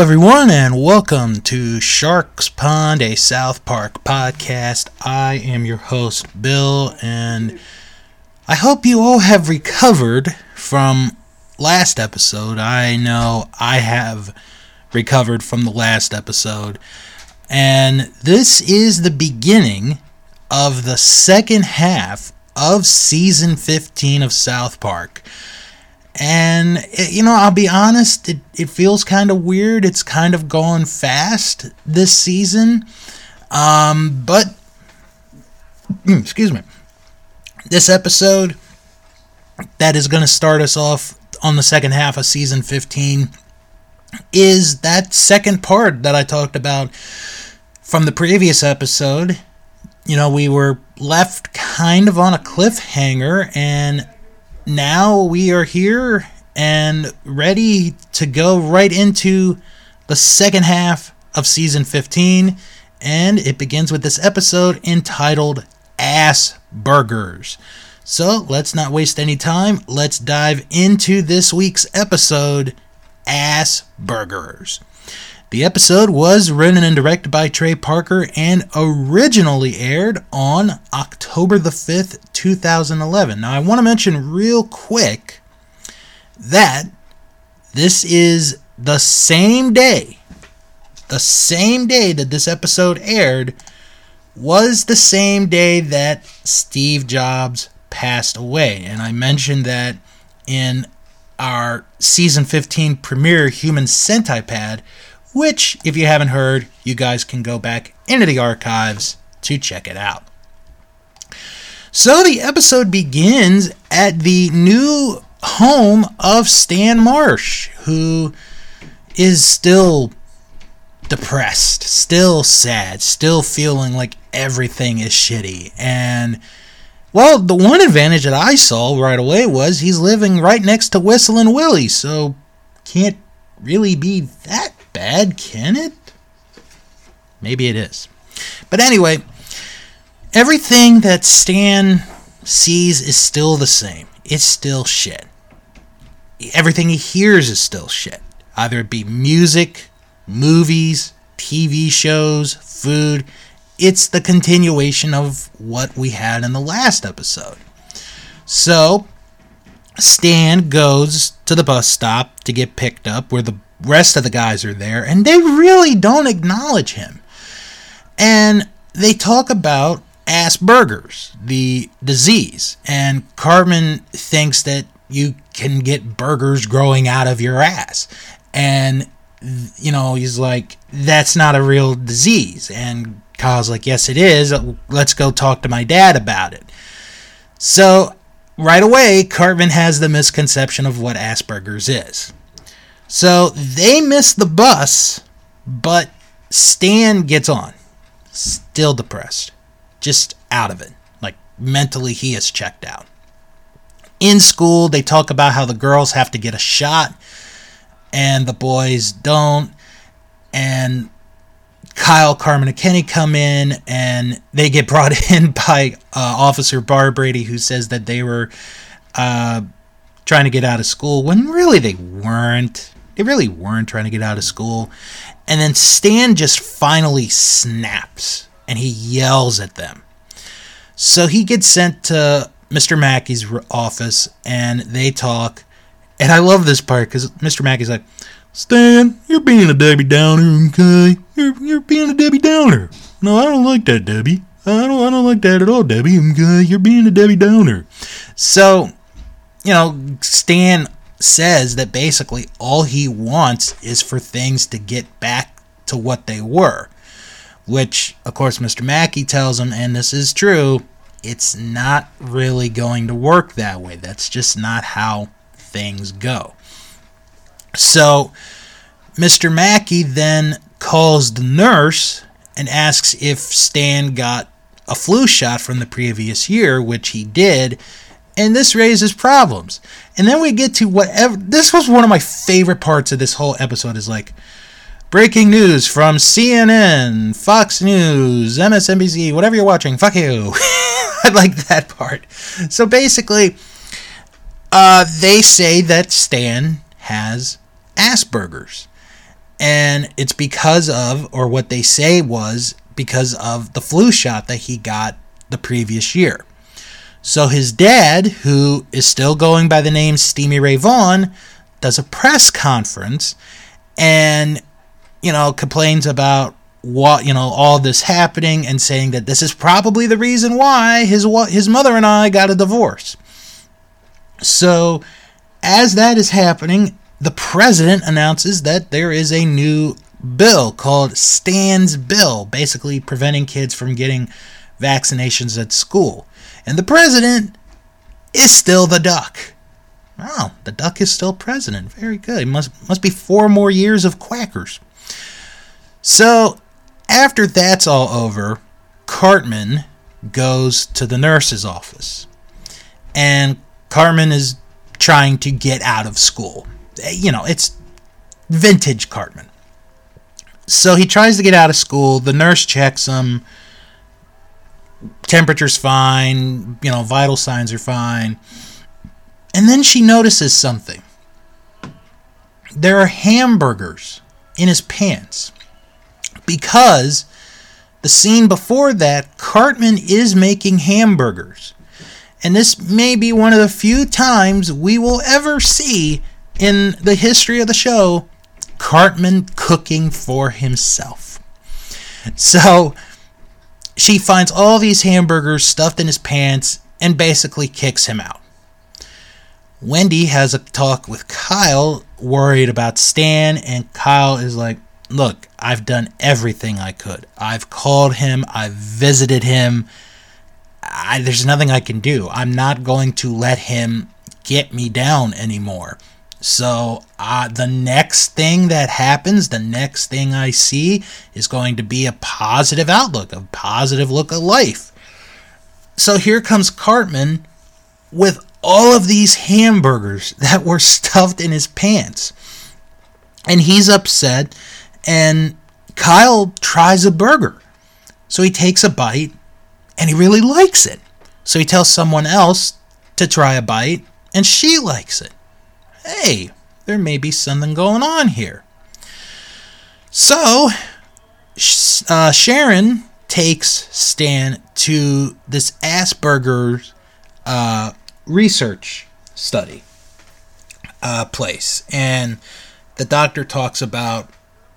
Everyone, and welcome to Stark's Pond, a South Park podcast. I am your host, Bill, and I hope you all have recovered from last episode. I know I have recovered from the last episode, and this is the beginning of the second half of season 15 of South Park. And, it, you know, I'll be honest, it, it feels kind of weird. It's kind of going fast this season. Um, but, excuse me, this episode that is going to start us off on the second half of season 15 is that second part that I talked about from the previous episode. You know, we were left kind of on a cliffhanger, and now we are here and ready to go right into the second half of season 15. And it begins with this episode entitled Ass Burgers. So let's not waste any time. Let's dive into this week's episode Ass Burgers. The episode was written and directed by Trey Parker and originally aired on October the 5th, 2011. Now, I want to mention real quick that this is the same day, the same day that this episode aired was the same day that Steve Jobs passed away. And I mentioned that in our season 15 premiere HumancentiPad which, if you haven't heard, you guys can go back into the archives to check it out. So the episode begins at the new home of Stan Marsh, who is still depressed, still sad, still feeling like everything is shitty. And, well, the one advantage that I saw right away was he's living right next to Whistling Willie, so can't really be that bad, can it? Maybe it is. But anyway, everything that Stan sees is still the same. It's still shit. Everything he hears is still shit. Either it be music, movies, TV shows, food. It's the continuation of what we had in the last episode. So, Stan goes to the bus stop to get picked up where the rest of the guys are there, and they really don't acknowledge him. And they talk about Asperger's, the disease, and Cartman thinks that you can get burgers growing out of your ass. And, you know, he's like, that's not a real disease. And Kyle's like, yes, it is. Let's go talk to my dad about it. So, right away, Cartman has the misconception of what Asperger's is. So they miss the bus, but Stan gets on. Still depressed. Just out of it. Like mentally, he is checked out. In school, they talk about how the girls have to get a shot and the boys don't. And Kyle, Cartman, and Kenny come in and they get brought in by uh, Officer Barbrady, who says that they were uh, trying to get out of school when really they weren't. They really weren't trying to get out of school. And then Stan just finally snaps and he yells at them. So he gets sent to Mr. Mackey's office and they talk. And I love this part because Mr. Mackey's like, Stan, you're being a Debbie Downer, okay? You're, you're being a Debbie Downer. No, I don't like that, Debbie. I don't, I don't like that at all, Debbie. Okay? You're being a Debbie Downer. So, you know, Stan says that basically all he wants is for things to get back to what they were. Which, of course, Mr. Mackey tells him, and this is true, it's not really going to work that way. That's just not how things go. So, Mr. Mackey then calls the nurse and asks if Stan got a flu shot from the previous year, which he did, and this raises problems. And then we get to whatever. This was one of my favorite parts of this whole episode. Is like breaking news from CNN, Fox News, MSNBC, whatever you're watching. Fuck you. I like that part. So basically, uh, they say that Stan has Asperger's. And it's because of, or what they say was because of the flu shot that he got the previous year. So his dad, who is still going by the name Steamy Ray Vaughan, does a press conference and, you know, complains about what you know all this happening and saying that this is probably the reason why his his mother and I got a divorce. So, as that is happening, the president announces that there is a new bill called Stan's Bill, basically preventing kids from getting vaccinations at school. And the president is still the duck. Oh, the duck is still president. Very good. Must must be four more years of quackers. So, after that's all over, Cartman goes to the nurse's office. And Cartman is trying to get out of school. Eh, you know, it's vintage Cartman. So he tries to get out of school. The nurse checks him. Temperature's fine. You know, vital signs are fine. And then she notices something. There are hamburgers in his pants. Because the scene before that, Cartman is making hamburgers. And this may be one of the few times we will ever see in the history of the show Cartman cooking for himself. So she finds all these hamburgers stuffed in his pants and basically kicks him out. Wendy has a talk with Kyle, worried about Stan, and Kyle is like, Look, I've done everything I could. I've called him, I've visited him. I, there's nothing I can do. I'm not going to let him get me down anymore. So, uh, the next thing that happens, the next thing I see is going to be a positive outlook, a positive look at life. So, here comes Cartman with all of these hamburgers that were stuffed in his pants. And he's upset, and Kyle tries a burger. So, he takes a bite and he really likes it. So he tells someone else to try a bite, and she likes it. Hey, there may be something going on here. So, uh, Sharon takes Stan to this Asperger's uh, research study uh, place, and the doctor talks about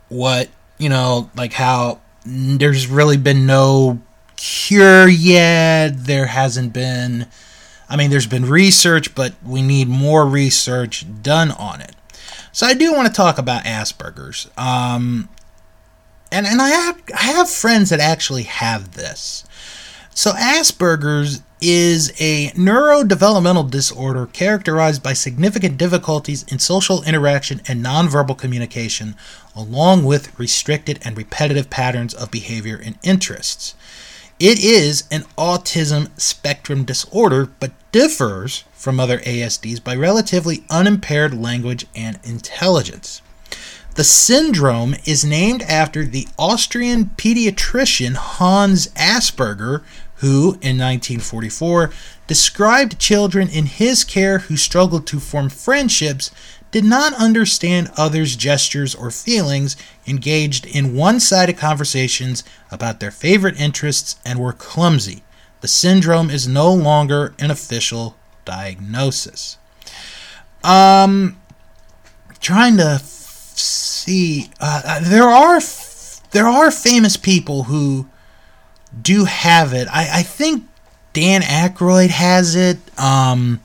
what you know, like how there's really been no cure yet. There hasn't been, I mean, there's been research, but we need more research done on it. So I do want to talk about Asperger's. Um, and and I have I have friends that actually have this. So Asperger's is a neurodevelopmental disorder characterized by significant difficulties in social interaction and nonverbal communication, along with restricted and repetitive patterns of behavior and interests. It is an autism spectrum disorder, but differs from other ASDs by relatively unimpaired language and intelligence. The syndrome is named after the Austrian pediatrician Hans Asperger, who, in 1944, described children in his care who struggled to form friendships did not understand others' gestures or feelings, engaged in one sided conversations about their favorite interests, and were clumsy. The syndrome is no longer an official diagnosis. Um, trying to f- see, uh, uh there are f- there are famous people who do have it. I, I think Dan Aykroyd has it. Um,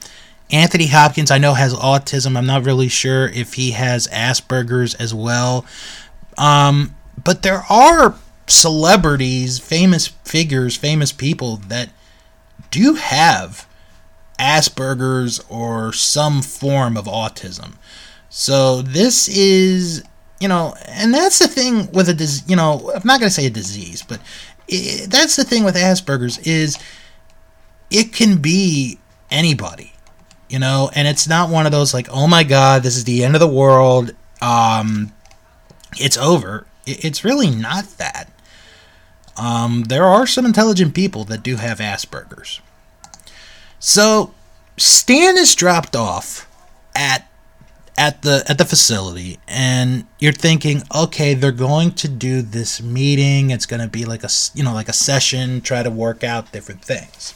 Anthony Hopkins, I know, has autism. I'm not really sure if he has Asperger's as well. Um, but there are celebrities, famous figures, famous people that do have Asperger's or some form of autism. So this is, you know, and that's the thing with a disease, you know, I'm not going to say a disease, but it, that's the thing with Asperger's is it can be anybody you know and it's not one of those like oh my god this is the end of the world um it's over it's really not that um there are some intelligent people that do have asperger's. So stan is dropped off at at the at the facility and you're thinking okay they're going to do this meeting. It's going to be like a you know like a session try to work out different things.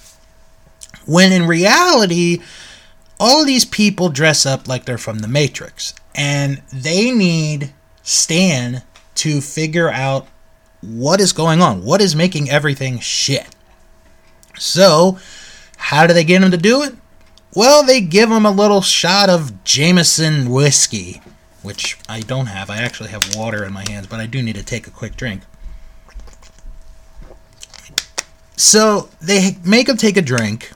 When in reality all these people dress up like they're from the matrix and they need stan to figure out what is going on what is making everything shit so how do they get him to do it well, they give him a little shot of Jameson whiskey, which I don't have. I actually have water in my hands, but I do need to take a quick drink. So they make him take a drink,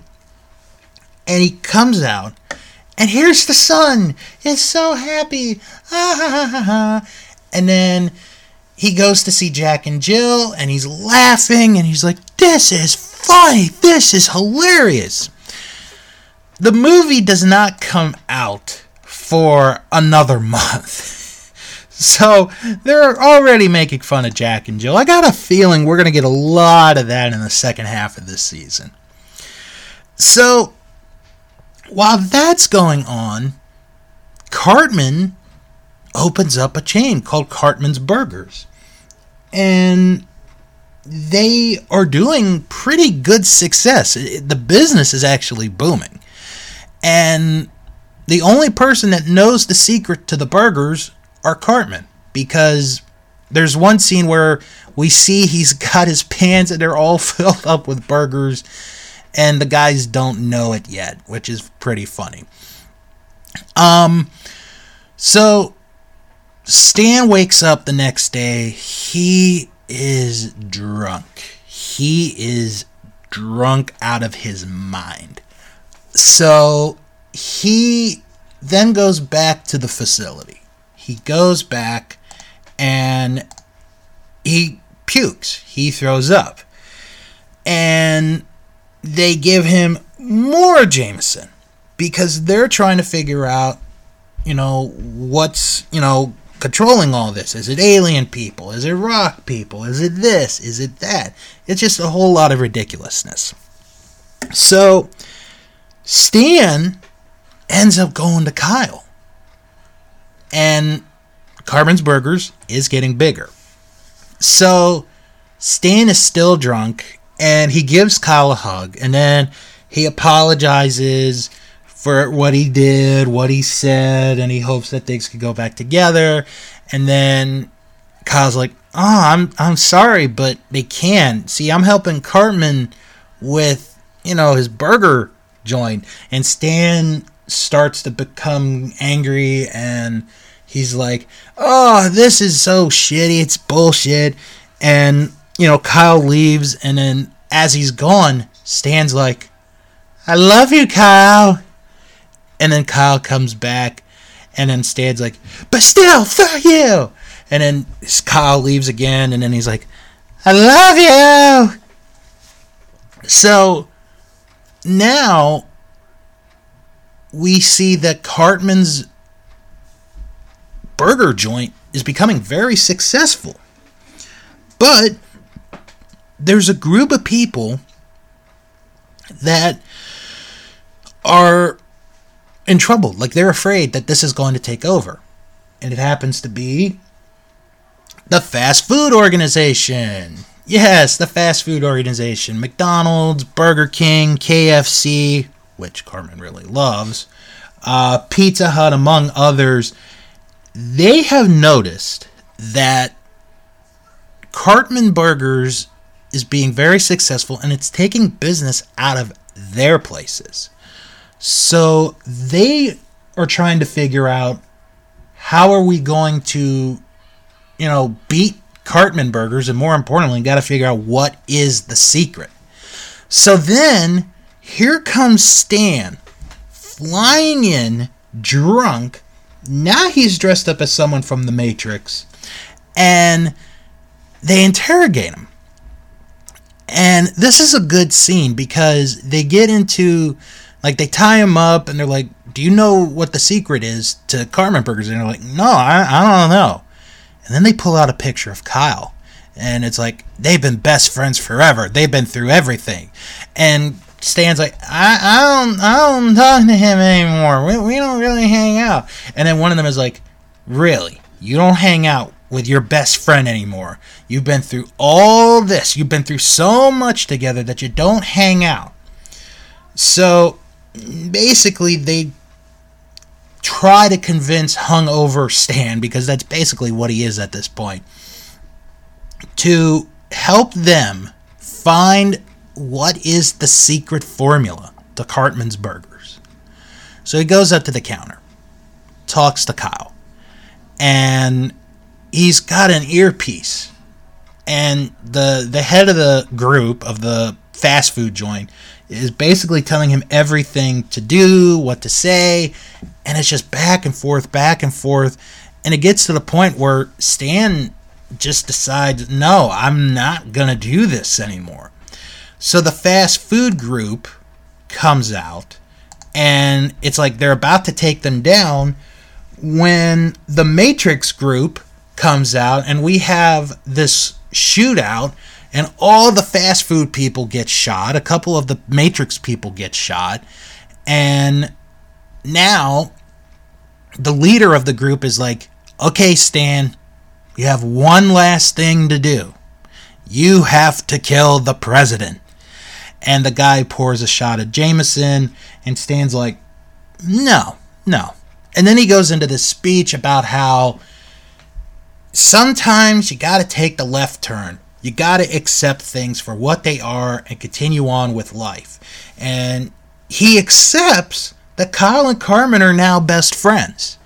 and he comes out, and here's the sun. He's so happy. Ah, ha, ha, ha, ha. And then he goes to see Jack and Jill, and he's laughing, and he's like, This is funny. This is hilarious the movie does not come out for another month. So they're already making fun of Jack and Jill. I got a feeling we're going to get a lot of that in the second half of this season. So while that's going on, Cartman opens up a chain called Cartman's Burgers. And they are doing pretty good success. The business is actually booming. And the only person that knows the secret to the burgers are Cartman because there's one scene where we see he's got his pants and they're all filled up with burgers and the guys don't know it yet, which is pretty funny. Um so Stan wakes up the next day. He is drunk. He is drunk out of his mind. So he then goes back to the facility. He goes back and he pukes. He throws up. And they give him more Jameson because they're trying to figure out, you know, what's, you know, controlling all this. Is it alien people? Is it rock people? Is it this? Is it that? It's just a whole lot of ridiculousness. So Stan ends up going to Kyle. And Cartman's Burgers is getting bigger. So Stan is still drunk and he gives Kyle a hug and then he apologizes for what he did, what he said, and he hopes that things could go back together. And then Kyle's like, "Oh, I'm I'm sorry, but they can. See, I'm helping Cartman with, you know, his burger joint, And Stan starts to become angry and he's like, "Oh, this is so shitty. It's bullshit." And you know, Kyle leaves and then as he's gone, Stan's like, "I love you, Kyle." And then Kyle comes back and then Stan's like, "But still, fuck you." And then Kyle leaves again and then he's like, "I love you." So now we see that Cartman's burger joint is becoming very successful. But there's a group of people that are in trouble. Like they're afraid that this is going to take over. And it happens to be the fast food organization. Yes, the fast food organization. McDonald's, Burger King, KFC, which Cartman really loves, uh, Pizza Hut, among others, they have noticed that Cartman Burgers is being very successful and it's taking business out of their places. So they are trying to figure out how are we going to, you know, beat Cartman Burgers and more importantly, got to figure out what is the secret. So then here comes Stan flying in drunk. Now he's dressed up as someone from the Matrix. And they interrogate him. And this is a good scene because they get into like they tie him up and they're like, "Do you know what the secret is to Cartman Burgers?" And they're like, "No, I, I don't know." And then they pull out a picture of Kyle, and it's like they've been best friends forever. They've been through everything, and Stan's like, I, I don't I don't talk to him anymore. We, we don't really hang out. And then one of them is like, Really? You don't hang out with your best friend anymore. You've been through all this. You've been through so much together that you don't hang out. So basically they try to convince hungover Stan because that's basically what he is at this point to help them find what is the secret formula to Cartman's Burgers. So he goes up to the counter, talks to Kyle, and he's got an earpiece. And the the head of the group of the fast food joint is basically telling him everything to do, what to say, and it's just back and forth, back and forth. And it gets to the point where Stan just decides, no, I'm not going to do this anymore. So the fast food group comes out, and it's like they're about to take them down when the Matrix group comes out, and we have this shootout, and all the fast food people get shot. A couple of the Matrix people get shot, and now the leader of the group is like, okay, Stan, you have one last thing to do. You have to kill the president. And the guy pours a shot of Jameson, and Stan's like, no, no. And then he goes into this speech about how sometimes you got to take the left turn. You got to accept things for what they are and continue on with life. And he accepts that Kyle and Cartman are now best friends.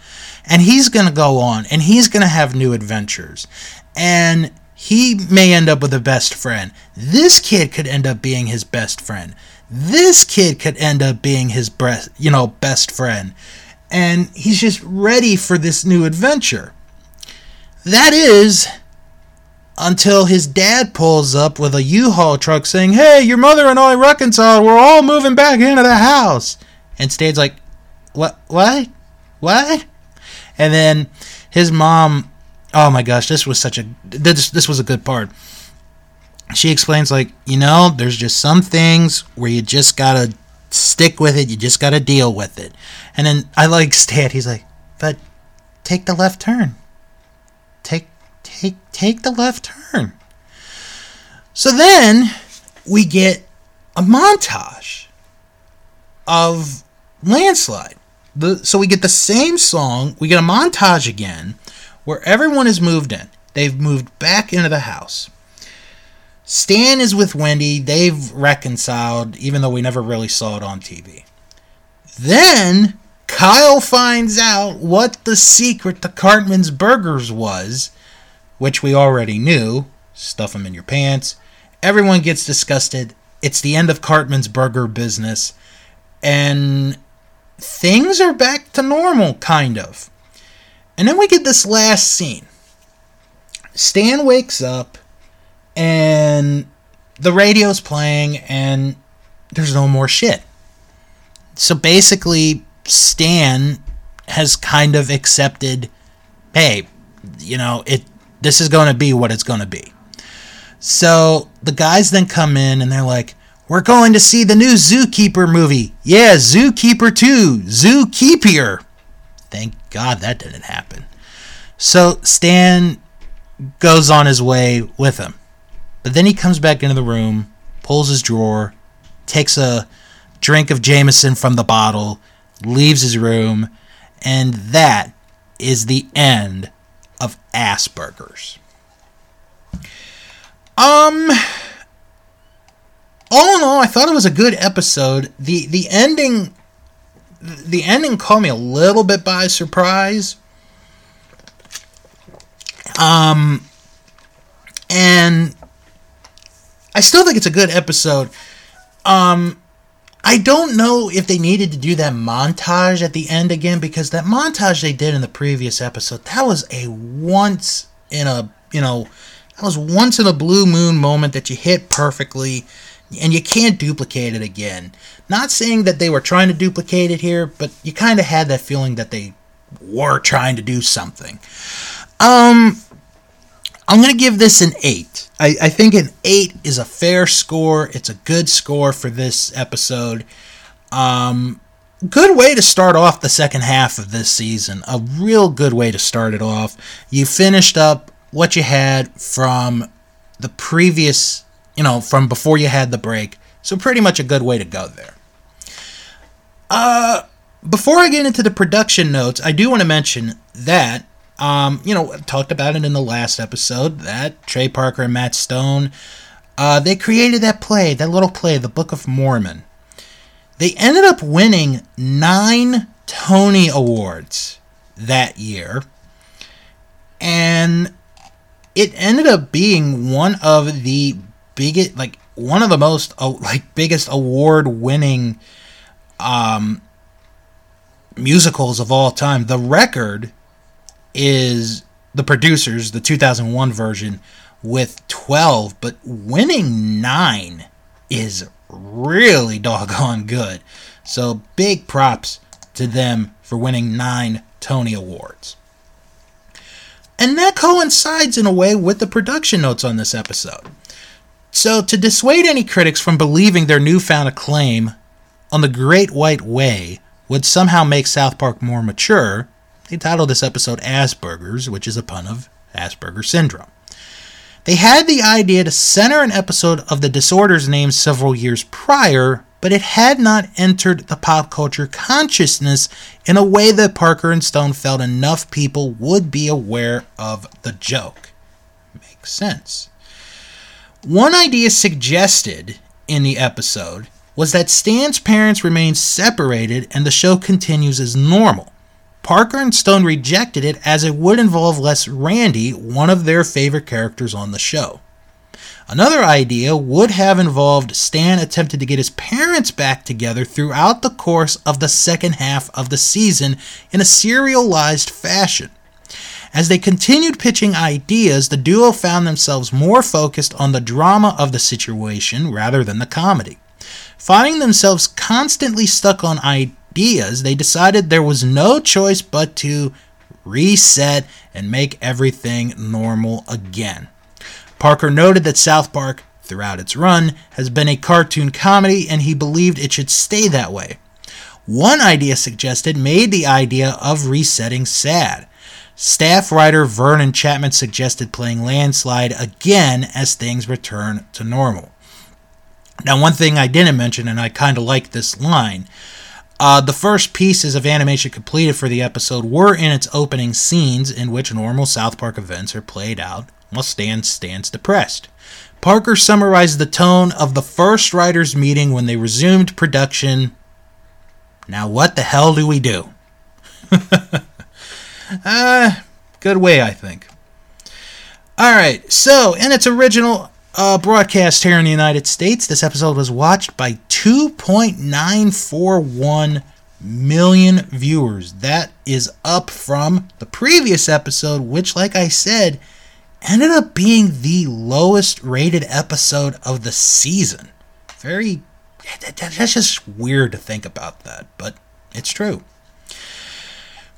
And he's going to go on and he's going to have new adventures. And he may end up with a best friend. This kid could end up being his best friend. This kid could end up being his best, you know, best friend. And he's just ready for this new adventure. That is until his dad pulls up with a U-Haul truck saying, "Hey, your mother and I reconciled. We're all moving back into the house." And Stan's like, "What? What? What?" And then his mom, oh my gosh, this was such a this this was a good part. She explains like, you know, there's just some things where you just gotta stick with it. You just gotta deal with it. And then I like Stan. He's like, but take the left turn. Take take take the left turn. So then we get a montage of landslide the so we get the same song. We get a montage again where everyone is moved in. They've moved back into the house. Stan is with Wendy. They've reconciled, even though we never really saw it on TV. Then Kyle finds out what the secret to Cartman's Burgers was, which we already knew. Stuff them in your pants. Everyone gets disgusted. It's the end of Cartman's Burger business. And things are back to normal, kind of. And then we get this last scene. Stan wakes up and the radio's playing and there's no more shit. So basically, Stan has kind of accepted, hey, you know, it this is going to be what it's going to be. So the guys then come in and they're like, we're going to see the new Zookeeper movie. Yeah, Zookeeper 2, Zookeeper. Thank God that didn't happen. So Stan goes on his way with him. But then he comes back into the room, pulls his drawer, takes a drink of Jameson from the bottle, leaves his room, and that is the end of Asperger's. Um all in all, I thought it was a good episode. the The ending, the ending caught me a little bit by surprise. Um, and I still think it's a good episode. Um, I don't know if they needed to do that montage at the end again because that montage they did in the previous episode that was a once in a you know that was once in a blue moon moment that you hit perfectly and you can't duplicate it again. Not saying that they were trying to duplicate it here, but you kind of had that feeling that they were trying to do something. Um, I'm going to give this an 8. I, I think an 8 is a fair score. It's a good score for this episode. Um, good way to start off the second half of this season. A real good way to start it off. You finished up what you had from the previous, you know, from before you had the break. So pretty much a good way to go there. Uh, before I get into the production notes, I do want to mention that, um, you know, talked about it in the last episode that Trey Parker and Matt Stone, uh, they created that play, that little play, The Book of Mormon. They ended up winning nine Tony Awards that year. And it ended up being one of the biggest, like, one of the most, uh, like, biggest award winning um, musicals of all time. The record is the producers, the 2001 version, with 12, but winning nine is really doggone good. So big props to them for winning nine Tony Awards. And that coincides in a way with the production notes on this episode. So, to dissuade any critics from believing their newfound acclaim on the Great White Way would somehow make South Park more mature, they titled this episode Asperger's, which is a pun of Asperger syndrome. They had the idea to center an episode of the disorders name several years prior, but it had not entered the pop culture consciousness in a way that Parker and Stone felt enough people would be aware of the joke. Makes sense. One idea suggested in the episode was that Stan's parents remain separated and the show continues as normal. Parker and Stone rejected it as it would involve less Randy, one of their favorite characters on the show. Another idea would have involved Stan attempting to get his parents back together throughout the course of the second half of the season in a serialized fashion. As they continued pitching ideas, the duo found themselves more focused on the drama of the situation rather than the comedy. Finding themselves constantly stuck on ideas, ideas, they decided there was no choice but to reset and make everything normal again. Parker noted that South Park, throughout its run, has been a cartoon comedy and he believed it should stay that way. One idea suggested made the idea of resetting sad. Staff writer Vernon Chatman suggested playing Landslide again as things return to normal. Now, one thing I didn't mention, and I kind of like this line uh, the first pieces of animation completed for the episode were in its opening scenes, in which normal South Park events are played out while Stan stands depressed. Parker summarized the tone of the first writers' meeting when they resumed production. Now, what the hell do we do? uh, good way, I think. Alright, so in its original uh, broadcast here in the United States, this episode was watched by 2.941 million viewers. That is up from the previous episode, which, like I said, ended up being the lowest rated episode of the season. Very. That's just weird to think about that, but it's true.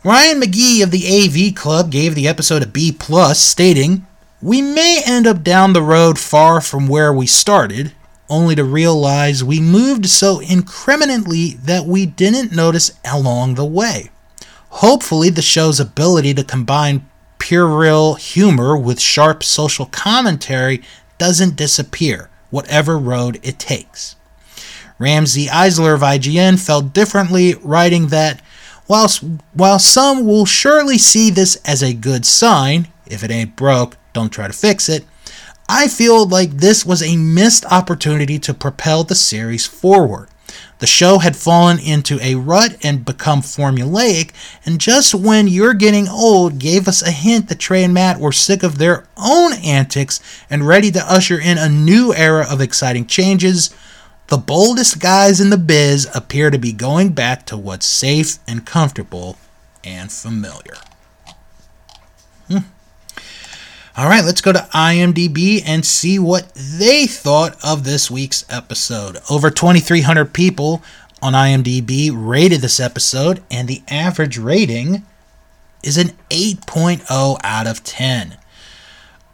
Ryan McGee of the AV Club gave the episode a B, plus, stating, We may end up down the road far from where we started, only to realize we moved so incrementally that we didn't notice along the way. Hopefully, the show's ability to combine puerile humor with sharp social commentary doesn't disappear, whatever road it takes. Ramsey Isler of IGN felt differently, writing that whilst, while some will surely see this as a good sign, if it ain't broke, don't try to fix it, I feel like this was a missed opportunity to propel the series forward. The show had fallen into a rut and become formulaic, and just when You're Getting Old gave us a hint that Trey and Matt were sick of their own antics and ready to usher in a new era of exciting changes, the boldest guys in the biz appear to be going back to what's safe and comfortable and familiar. All right, let's go to IMDb and see what they thought of this week's episode. Over 2,300 people on IMDb rated this episode, and the average rating is an 8.0 out of 10.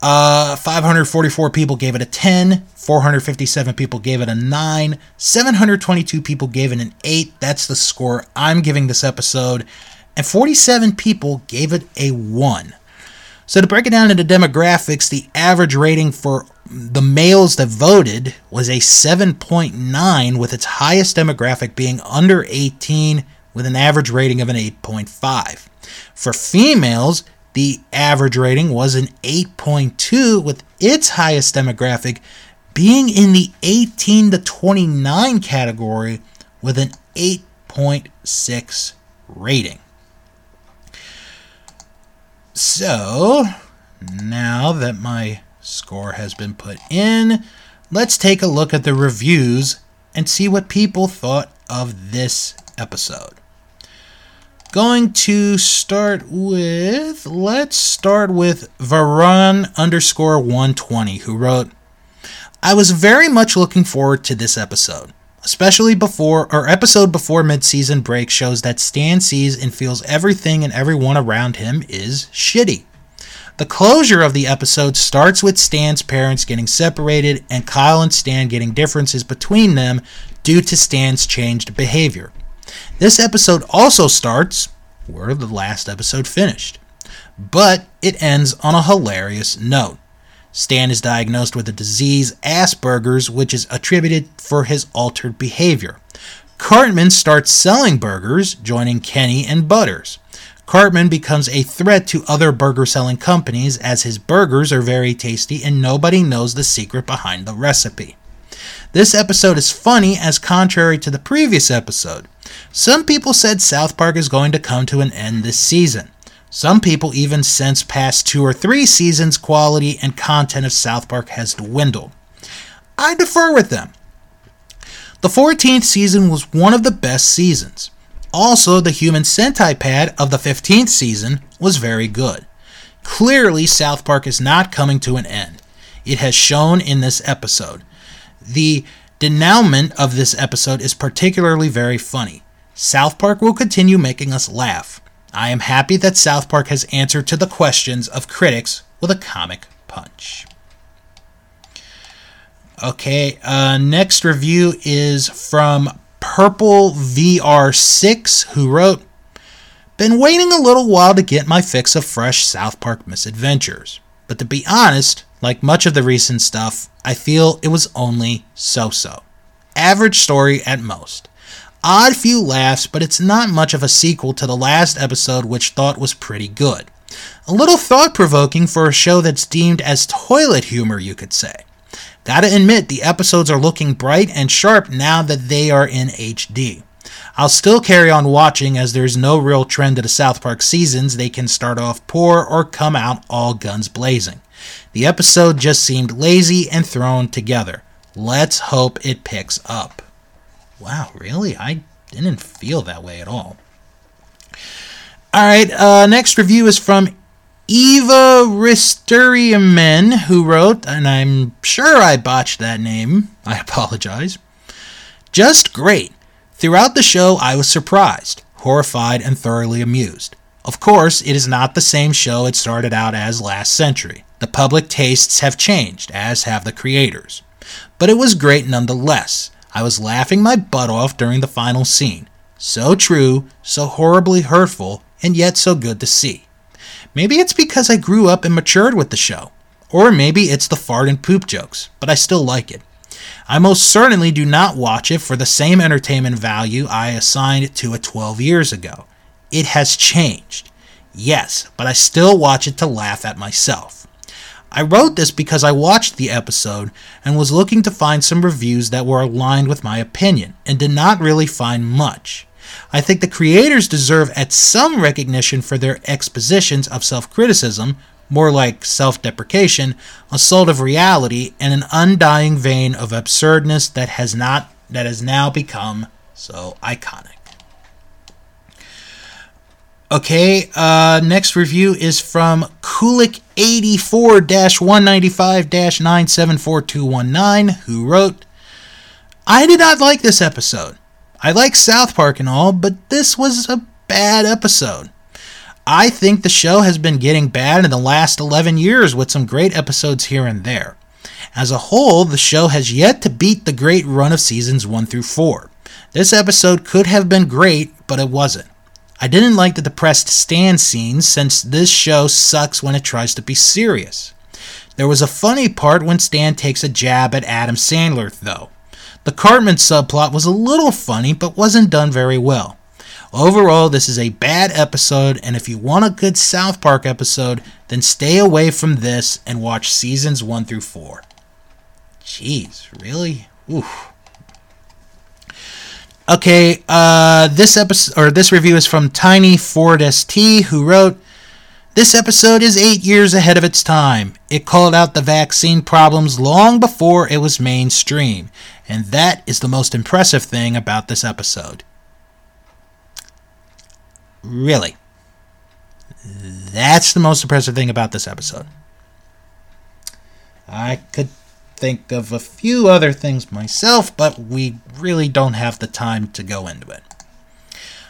Uh, 544 people gave it a 10, 457 people gave it a 9, 722 people gave it an 8. That's the score I'm giving this episode. And 47 people gave it a 1. So to break it down into demographics, the average rating for the males that voted was a 7.9, with its highest demographic being under 18, with an average rating of an 8.5. For females, the average rating was an 8.2, with its highest demographic being in the 18 to 29 category with an 8.6 rating. So, now that my score has been put in, let's take a look at the reviews and see what people thought of this episode going to start with let's start with Varon underscore 120 who wrote I was very much looking forward to this episode. Especially before or episode before mid-season break shows that Stan sees and feels everything and everyone around him is shitty. The closure of the episode starts with Stan's parents getting separated and Kyle and Stan getting differences between them due to Stan's changed behavior. This episode also starts where the last episode finished, but it ends on a hilarious note. Stan is diagnosed with the disease Asperger's, which is attributed for his altered behavior. Cartman starts selling burgers, joining Kenny and Butters. Cartman becomes a threat to other burger selling companies as his burgers are very tasty and nobody knows the secret behind the recipe. This episode is funny as contrary to the previous episode. Some people said South Park is going to come to an end this season. Some people even since past two or three seasons quality and content of South Park has dwindled. I defer with them. The 14th season was one of the best seasons. Also, the human centipede of the 15th season was very good. Clearly, South Park is not coming to an end. It has shown in this episode. The denouement of this episode is particularly very funny. South Park will continue making us laugh. I am happy that South Park has answered to the questions of critics with a comic punch. Okay, uh, next review is from Purple VR6, who wrote, Been waiting a little while to get my fix of fresh South Park misadventures. But to be honest, like much of the recent stuff, I feel it was only so so. Average story at most. Odd few laughs, but it's not much of a sequel to the last episode, which thought was pretty good. A little thought provoking for a show that's deemed as toilet humor, you could say. Gotta admit, the episodes are looking bright and sharp now that they are in HD. I'll still carry on watching as there's no real trend to the South Park seasons. They can start off poor or come out all guns blazing. The episode just seemed lazy and thrown together. Let's hope it picks up. Wow, really? I didn't feel that way at all. All right, uh, next review is from Eva Risteriamen, who wrote, and I'm sure I botched that name. I apologize. Just great. Throughout the show, I was surprised, horrified, and thoroughly amused. Of course, it is not the same show it started out as last century. The public tastes have changed, as have the creators. But it was great nonetheless. I was laughing my butt off during the final scene. So true, so horribly hurtful, and yet so good to see. Maybe it's because I grew up and matured with the show. Or maybe it's the fart and poop jokes, but I still like it. I most certainly do not watch it for the same entertainment value I assigned to it 12 years ago. It has changed. Yes, but I still watch it to laugh at myself. I wrote this because I watched the episode and was looking to find some reviews that were aligned with my opinion and did not really find much. I think the creators deserve at some recognition for their expositions of self criticism, more like self deprecation, assault of reality, and an undying vein of absurdness that has not that has now become so iconic. Okay, uh, next review is from Kulik 84 195 974219, who wrote, I did not like this episode. I like South Park and all, but this was a bad episode. I think the show has been getting bad in the last 11 years with some great episodes here and there. As a whole, the show has yet to beat the great run of seasons 1 through 4. This episode could have been great, but it wasn't. I didn't like the depressed Stan scenes since this show sucks when it tries to be serious. There was a funny part when Stan takes a jab at Adam Sandler, though. The Cartman subplot was a little funny, but wasn't done very well. Overall, this is a bad episode, and if you want a good South Park episode, then stay away from this and watch seasons 1 through 4. Jeez, really? Oof. Okay, uh, this episode or this review is from Tiny Ford ST, who wrote, "This episode is eight years ahead of its time. It called out the vaccine problems long before it was mainstream, and that is the most impressive thing about this episode." Really. That's the most impressive thing about this episode. I could think of a few other things myself, but we really don't have the time to go into it.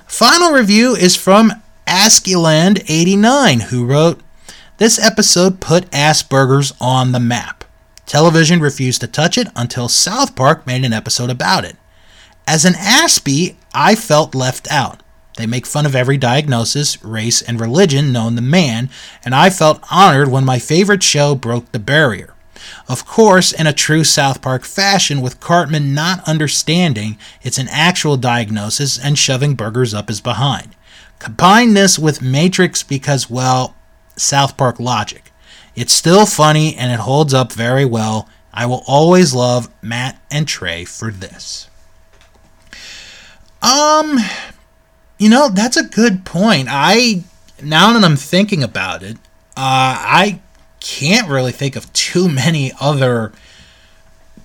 Final review is from Askeland89, who wrote, This episode put Asperger's on the map. Television refused to touch it until South Park made an episode about it. As an Aspie, I felt left out. They make fun of every diagnosis, race, and religion known to man, and I felt honored when my favorite show broke the barrier. Of course, in a true South Park fashion, with Cartman not understanding it's an actual diagnosis and shoving burgers up his behind. Combine this with Matrix because, well, South Park logic. It's still funny and it holds up very well. I will always love Matt and Trey for this. Um, you know, that's a good point. I now that I'm thinking about it, uh, I can't really think of too many other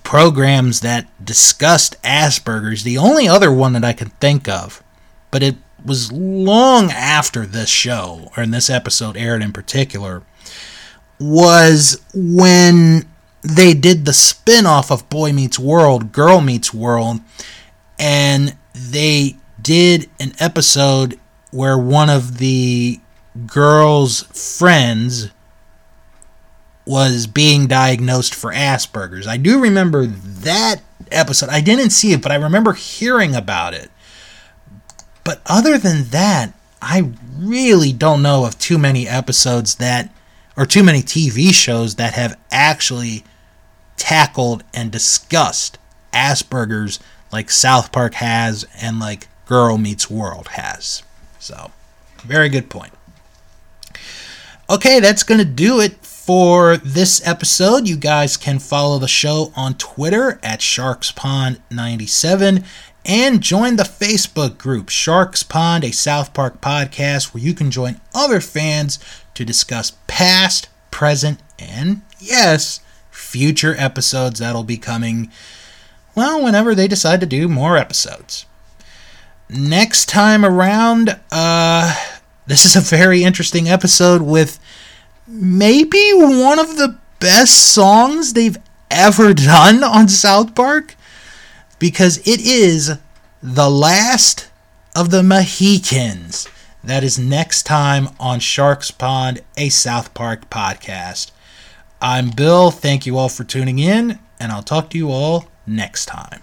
programs that discussed Asperger's. The only other one that I can think of, but it was long after this show, or in this episode aired in particular, was when they did the spin off of Boy Meets World, Girl Meets World, and they did an episode where one of the girl's friends was being diagnosed for Asperger's. I do remember that episode. I didn't see it, but I remember hearing about it. But other than that, I really don't know of too many episodes that, or too many TV shows that have actually tackled and discussed Asperger's like South Park has and like Girl Meets World has. So, very good point. Okay, that's going to do it for this episode. You guys can follow the show on Twitter at StarksPond97 and join the Facebook group Stark's Pond, a South Park podcast, where you can join other fans to discuss past, present, and yes, future episodes that'll be coming, well, whenever they decide to do more episodes next time around, uh, this is a very interesting episode with maybe one of the best songs they've ever done on South Park because it is the last of the Mohicans. That is next time on Stark's Pond, a South Park podcast. I'm Bill. Thank you all for tuning in, and I'll talk to you all next time.